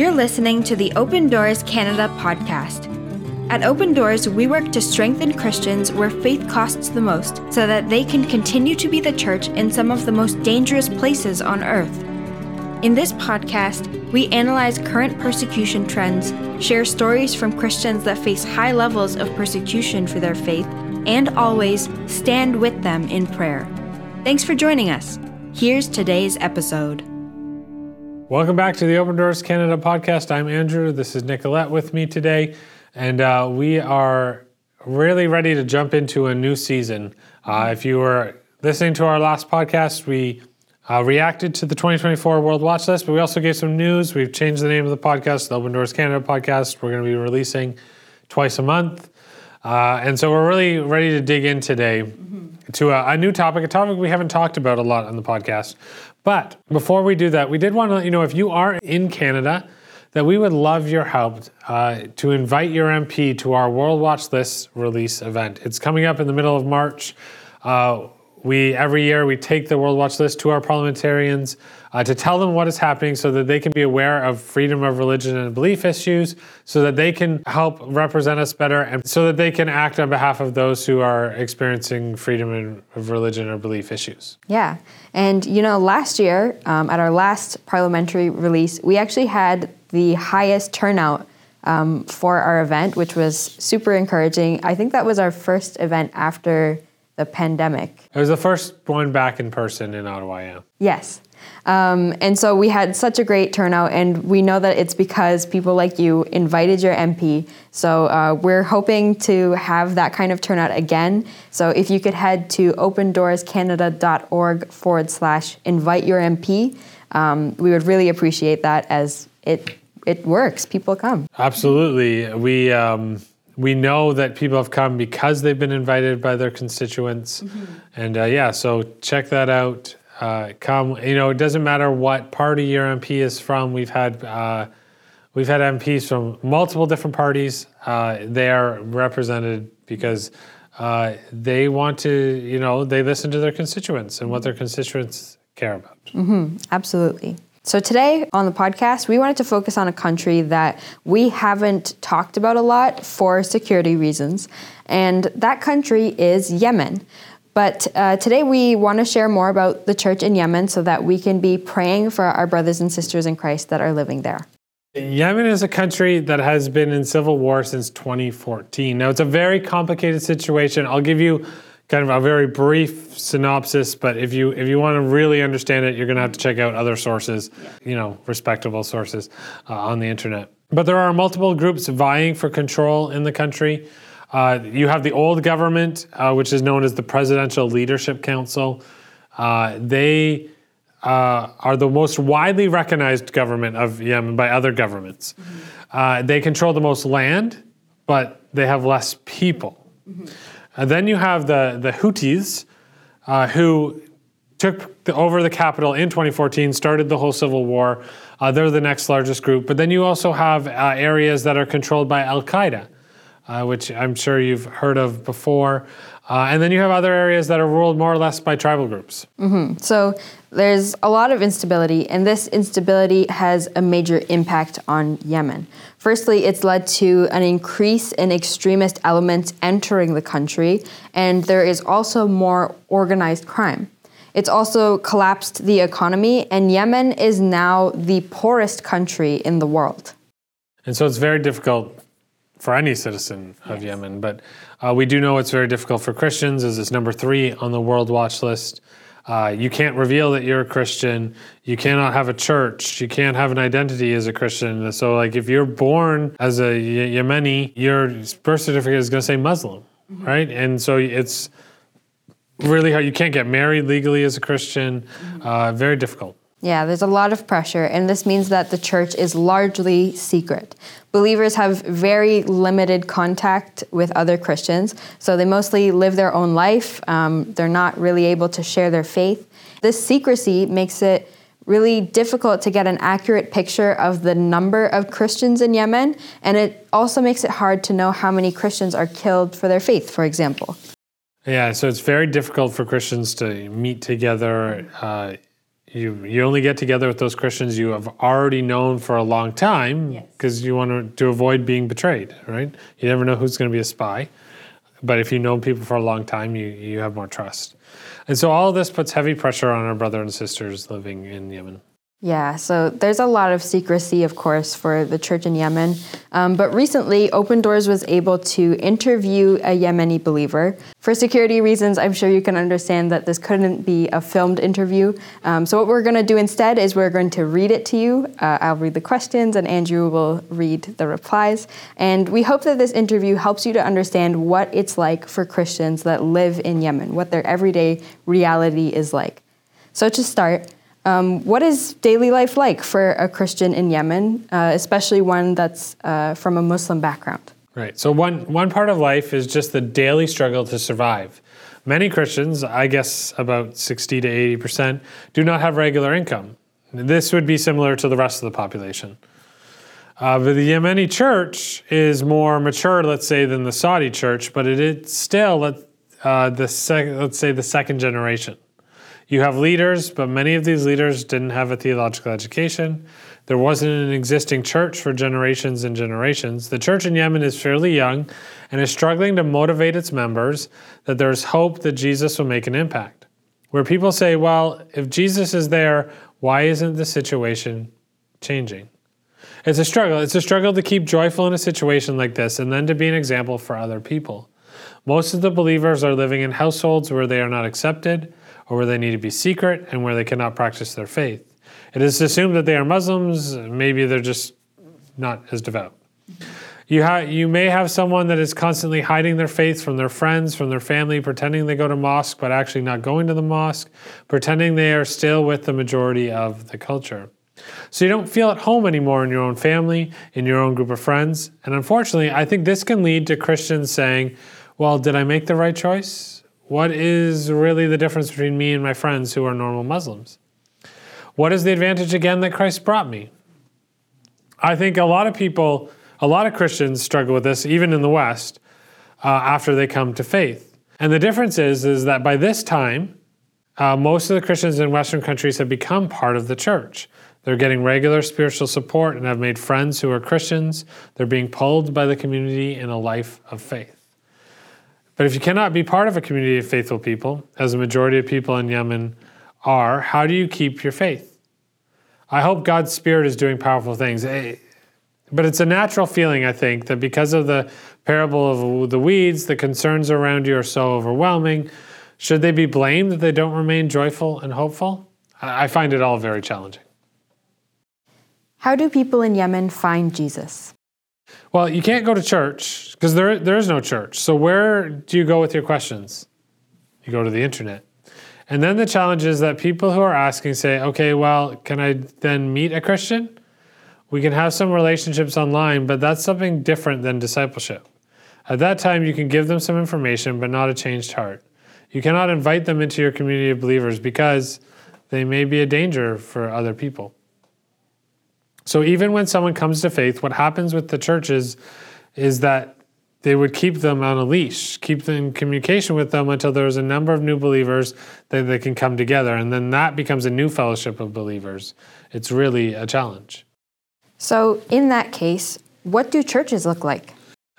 You're listening to the Open Doors Canada podcast. At Open Doors, we work to strengthen Christians where faith costs the most so that they can continue to be the church in some of the most dangerous places on earth. In this podcast, we analyze current persecution trends, share stories from Christians that face high levels of persecution for their faith, and always stand with them in prayer. Thanks for joining us. Here's today's episode. Welcome back to the Open Doors Canada podcast. I'm Andrew. This is Nicolette with me today, and uh, we are really ready to jump into a new season. Uh, if you were listening to our last podcast, we uh, reacted to the 2024 World Watch List, but we also gave some news. We've changed the name of the podcast, the Open Doors Canada podcast. We're going to be releasing twice a month. Uh, and so we're really ready to dig in today mm-hmm. to a, a, new topic, a topic we haven't talked about a lot on the podcast. But before we do that, we did want to let you know if you are in Canada, that we would love your help uh, to invite your MP to our World Watch List release event. It's coming up in the middle of March. Uh, we every year we take the World Watch List to our parliamentarians uh, to tell them what is happening, so that they can be aware of freedom of religion and belief issues, so that they can help represent us better, and so that they can act on behalf of those who are experiencing freedom of religion or belief issues. Yeah, and you know, last year um, at our last parliamentary release, we actually had the highest turnout um, for our event, which was super encouraging. I think that was our first event after the pandemic. It was the first one back in person in Ottawa, yeah. Yes. Um, and so we had such a great turnout, and we know that it's because people like you invited your MP. So uh, we're hoping to have that kind of turnout again. So if you could head to opendoorscanada.org forward slash invite your MP, um, we would really appreciate that as it it works. People come. Absolutely. We um, we know that people have come because they've been invited by their constituents, mm-hmm. and uh, yeah. So check that out. Uh, come. You know, it doesn't matter what party your MP is from. We've had. Uh, we've had MPs from multiple different parties. Uh, they are represented because uh, they want to, you know, they listen to their constituents and what their constituents care about. Mm-hmm. Absolutely. So, today on the podcast, we wanted to focus on a country that we haven't talked about a lot for security reasons, and that country is Yemen. But uh, today we want to share more about the church in Yemen so that we can be praying for our brothers and sisters in Christ that are living there. Yemen is a country that has been in civil war since 2014. Now, it's a very complicated situation. I'll give you kind of a very brief synopsis, but if you if you want to really understand it, you're going to have to check out other sources, you know, respectable sources uh, on the internet. But there are multiple groups vying for control in the country. Uh, you have the old government, uh, which is known as the Presidential Leadership Council. Uh, they uh, are the most widely recognized government of Yemen by other governments. Mm-hmm. they control the most land, but they have less people. Mm-hmm. And then you have the, the Houthis, uh, who took the, over the capital in 2014, started the whole civil war. Uh, they're the next largest group. But then you also have uh, areas that are controlled by Al Qaeda, uh, which I'm sure you've heard of before. Uh, and then you have other areas that are ruled more or less by tribal groups. Mm-hmm. So there's a lot of instability, and this instability has a major impact on Yemen. Firstly, it's led to an increase in extremist elements entering the country, and there is also more organized crime. It's also collapsed the economy, and Yemen is now the poorest country in the world. And so it's very difficult for any citizen of yes. Yemen. But uh, we do know it's very difficult for Christians, as it's number three on the World Watch list. Uh, you can't reveal that you're a Christian. You cannot have a church. You can't have an identity as a Christian. So, like, if you're born as a Yemeni, your birth certificate is going to say Muslim, mm-hmm. right? And so it's really hard. You can't get married legally as a Christian. Mm-hmm. Uh, very difficult. Yeah, there's a lot of pressure, and this means that the church is largely secret. Believers have very limited contact with other Christians, so they mostly live their own life. Um, they're not really able to share their faith. This secrecy makes it really difficult to get an accurate picture of the number of Christians in Yemen, and it also makes it hard to know how many Christians are killed for their faith, for example. Yeah, so it's very difficult for Christians to meet together. Uh, you you only get together with those Christians you have already known for a long time Yes. because you want to, to avoid being betrayed, right? You never know who's going to be a spy. But if you know people for a long time, you, you have more trust. And so all of this puts heavy pressure on our brother and sisters living in Yemen. Yeah, so there's a lot of secrecy, of course, for the church in Yemen. Um, but recently, Open Doors was able to interview a Yemeni believer. For security reasons, I'm sure you can understand that this couldn't be a filmed interview. Um, so, what we're going to do instead is we're going to read it to you. Uh, I'll read the questions, and Andrew will read the replies. And we hope that this interview helps you to understand what it's like for Christians that live in Yemen, what their everyday reality is like. So, to start, um, what is daily life like for a Christian in Yemen, uh, especially one that's uh, from a Muslim background? Right. So one one part of life is just the daily struggle to survive. Many Christians, I guess about 60 to 80%, do not have regular income. This would be similar to the rest of the population. Uh, but the Yemeni church is more mature, let's say, than the Saudi church, but it is still, let, uh, the sec- let's say, the second generation. You have leaders, but many of these leaders didn't have a theological education. There wasn't an existing church for generations and generations. The church in Yemen is fairly young and is struggling to motivate its members that there's hope that Jesus will make an impact. Where people say, well, if Jesus is there, why isn't the situation changing? It's a struggle. It's a struggle to keep joyful in a situation like this and then to be an example for other people. Most of the believers are living in households where they are not accepted or where they need to be secret and where they cannot practice their faith. It is assumed that they are Muslims, maybe they're just not as devout. You, ha- you may have someone that is constantly hiding their faith from their friends, from their family, pretending they go to mosque but actually not going to the mosque, pretending they are still with the majority of the culture. So you don't feel at home anymore in your own family, in your own group of friends. And unfortunately, I think this can lead to Christians saying, Well, did I make the right choice? What is really the difference between me and my friends who are normal Muslims? What is the advantage again that Christ brought me? I think a lot of people, a lot of Christians struggle with this, even in the West, uh, after they come to faith. And the difference is, is that by this time, uh, most of the Christians in Western countries have become part of the church. They're getting regular spiritual support and have made friends who are Christians. They're being pulled by the community in a life of faith. But if you cannot be part of a community of faithful people, as the majority of people in Yemen are, how do you keep your faith? I hope God's Spirit is doing powerful things. Eh, But it's a natural feeling, I think, that because of the parable of the weeds, the concerns around you are so overwhelming. Should they be blamed that they don't remain joyful and hopeful? I I find it all very challenging. How do people in Yemen find Jesus? Well, you can't go to church because there, there is no church. So, where do you go with your questions? You go to the internet. And then the challenge is that people who are asking say, okay, well, can I then meet a Christian? We can have some relationships online, but that's something different than discipleship. At that time, you can give them some information, but not a changed heart. You cannot invite them into your community of believers because they may be a danger for other people. So even when someone comes to faith, what happens with the churches is that they would keep them on a leash, keep them in communication with them until there's a number of new believers that they can come together. And then that becomes a new fellowship of believers. It's really a challenge. So, in that case, what do churches look like?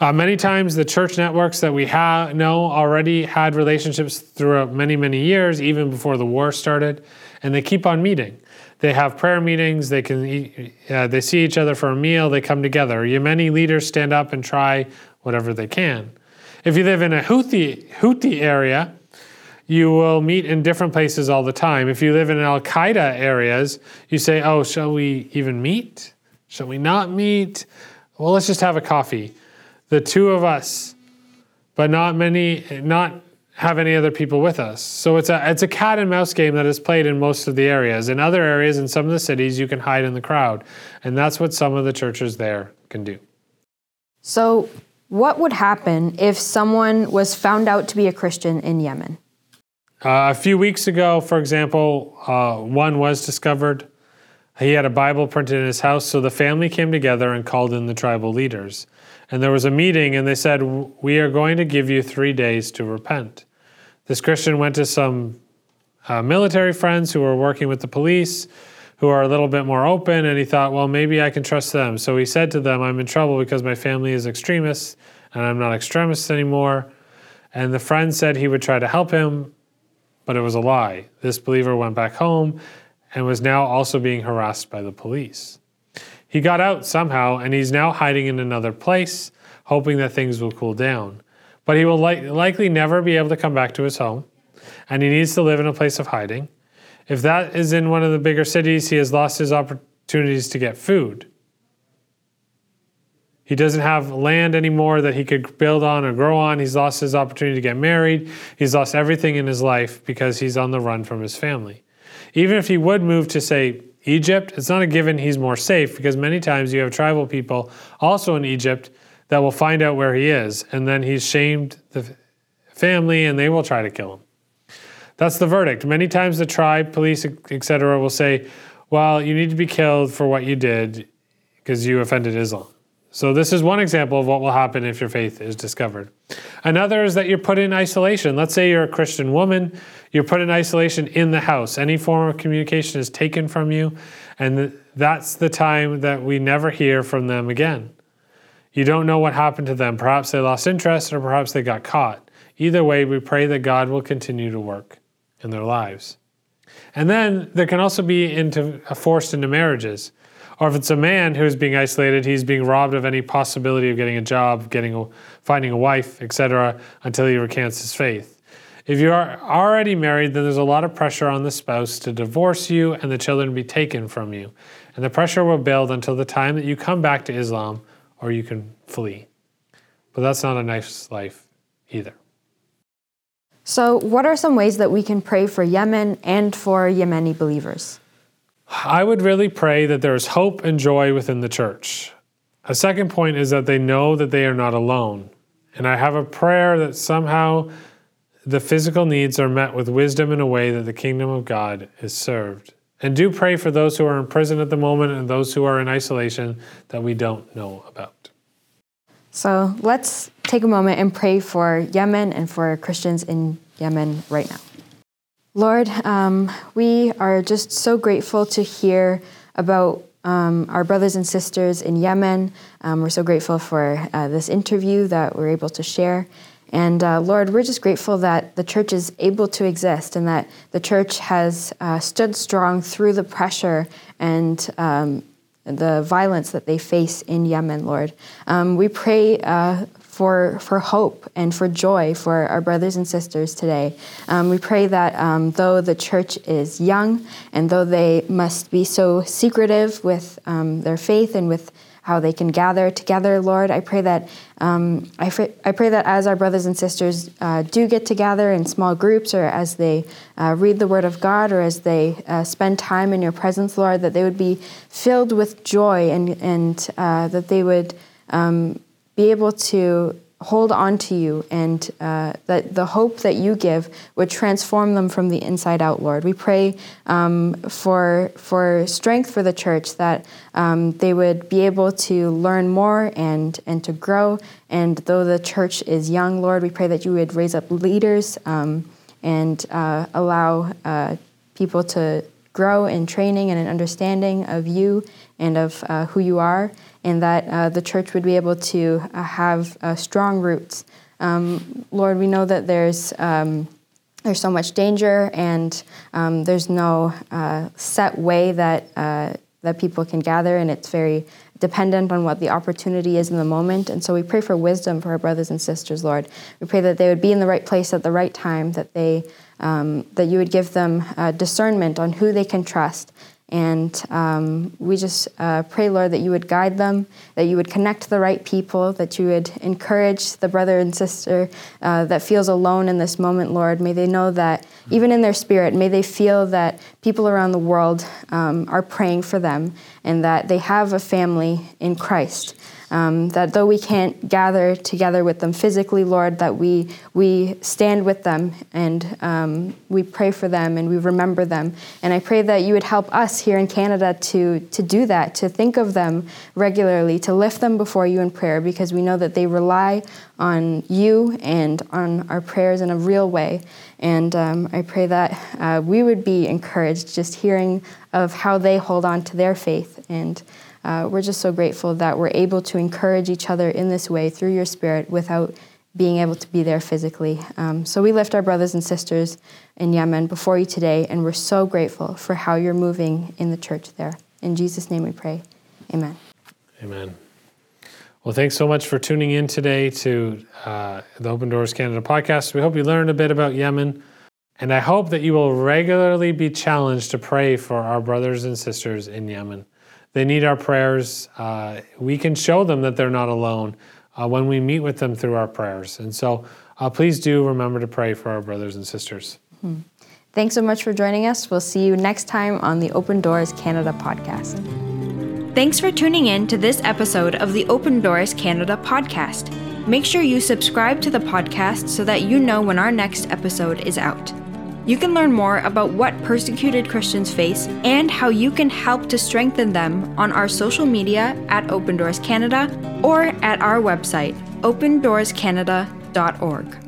Uh, many times, the church networks that we ha- know already had relationships throughout many, many years, even before the war started, and they keep on meeting. They have prayer meetings. They can eat, uh, they see each other for a meal. They come together. Yemeni leaders stand up and try whatever they can. If you live in a Houthi Houthi area, you will meet in different places all the time. If you live in Al Qaeda areas, you say, "Oh, shall we even meet? Shall we not meet? Well, let's just have a coffee." the two of us, but not many, not have any other people with us. So it's a it's a cat and mouse game that is played in most of the areas. In other areas, in some of the cities, you can hide in the crowd, and that's what some of the churches there can do. So, what would happen if someone was found out to be a Christian in Yemen? Uh, a few weeks ago, for example, uh, one was discovered. He had a Bible printed in his house, so the family came together and called in the tribal leaders. And there was a meeting, and they said, We are going to give you three days to repent. This Christian went to some uh, military friends who were working with the police who are a little bit more open, and he thought, well, maybe I can trust them. So he said to them, I'm in trouble because my family is extremists and I'm not extremist anymore. And the friend said he would try to help him, but it was a lie. This believer went back home and was now also being harassed by the police. He got out somehow and he's now hiding in another place, hoping that things will cool down. But he will li- likely never be able to come back to his home, and he needs to live in a place of hiding. If that is in one of the bigger cities, he has lost his opportunities to get food. He doesn't have land anymore that he could build on or grow on. He's lost his opportunity to get married. He's lost everything in his life because he's on the run from his family. Even if he would move to, say, Egypt, it's not a given he's more safe because many times you have tribal people also in Egypt that will find out where he is, and then he's shamed the family and they will try to kill him. That's the verdict. Many times the tribe, police, etc., will say, well, you need to be killed for what you did because you offended Islam. So, this is one example of what will happen if your faith is discovered. Another is that you're put in isolation. Let's say you're a Christian woman, you're put in isolation in the house. Any form of communication is taken from you, and that's the time that we never hear from them again. You don't know what happened to them. Perhaps they lost interest or perhaps they got caught. Either way, we pray that God will continue to work in their lives. And then there can also be into uh, forced into marriages. Or if it's a man who is being isolated, he's being robbed of any possibility of getting a job, getting a, finding a wife, etc., until he recants his faith. If you are already married, then there's a lot of pressure on the spouse to divorce you and the children be taken from you. And the pressure will build until the time that you come back to Islam or you can flee. But that's not a nice life either. So, what are some ways that we can pray for Yemen and for Yemeni believers? I would really pray that there is hope and joy within the church. A second point is that they know that they are not alone. And I have a prayer that somehow the physical needs are met with wisdom in a way that the kingdom of God is served. And do pray for those who are in prison at the moment and those who are in isolation that we don't know about. So let's take a moment and pray for Yemen and for Christians in Yemen right now. Lord, um, we are just so grateful to hear about um, our brothers and sisters in Yemen. Um, we're so grateful for uh, this interview that we're able to share. And uh, Lord, we're just grateful that the church is able to exist and that the church has uh, stood strong through the pressure and um, the violence that they face in Yemen, Lord. Um, we pray uh, for, for hope and for joy for our brothers and sisters today. Um, we pray that um, though the church is young and though they must be so secretive with um, their faith and with how they can gather together, Lord. I pray that um, I, fr- I, pray that as our brothers and sisters uh, do get together in small groups, or as they uh, read the Word of God, or as they uh, spend time in Your presence, Lord, that they would be filled with joy and and uh, that they would um, be able to hold on to you and uh, that the hope that you give would transform them from the inside out, Lord. We pray um, for, for strength for the church that um, they would be able to learn more and, and to grow. And though the church is young, Lord, we pray that you would raise up leaders um, and uh, allow uh, people to grow in training and an understanding of you and of uh, who you are and that uh, the church would be able to uh, have uh, strong roots. Um, Lord, we know that there's um, there's so much danger, and um, there's no uh, set way that uh, that people can gather, and it's very dependent on what the opportunity is in the moment. And so we pray for wisdom for our brothers and sisters, Lord. We pray that they would be in the right place at the right time, that they um, that you would give them uh, discernment on who they can trust, and um, we just uh, pray, Lord, that you would guide them, that you would connect the right people, that you would encourage the brother and sister uh, that feels alone in this moment, Lord. May they know that, even in their spirit, may they feel that people around the world um, are praying for them and that they have a family in Christ. Um, that though we can't gather together with them physically, Lord, that we we stand with them and um, we pray for them and we remember them. And I pray that you would help us here in Canada to to do that, to think of them regularly, to lift them before you in prayer, because we know that they rely on you and on our prayers in a real way. And um, I pray that uh, we would be encouraged just hearing of how they hold on to their faith. And uh, we're just so grateful that we're able to encourage each other in this way through your Spirit without being able to be there physically. Um, so we lift our brothers and sisters in Yemen before you today, and we're so grateful for how you're moving in the church there. In Jesus' name we pray. Amen. Amen. Well, thanks so much for tuning in today to uh, the Open Doors Canada podcast. We hope you learned a bit about Yemen, and I hope that you will regularly be challenged to pray for our brothers and sisters in Yemen. They need our prayers. Uh, we can show them that they're not alone uh, when we meet with them through our prayers. And so uh, please do remember to pray for our brothers and sisters. Hmm. Thanks so much for joining us. We'll see you next time on the Open Doors Canada podcast. Thanks for tuning in to this episode of the Open Doors Canada podcast. Make sure you subscribe to the podcast so that you know when our next episode is out. You can learn more about what persecuted Christians face and how you can help to strengthen them on our social media at Open Doors Canada or at our website, opendoorscanada.org.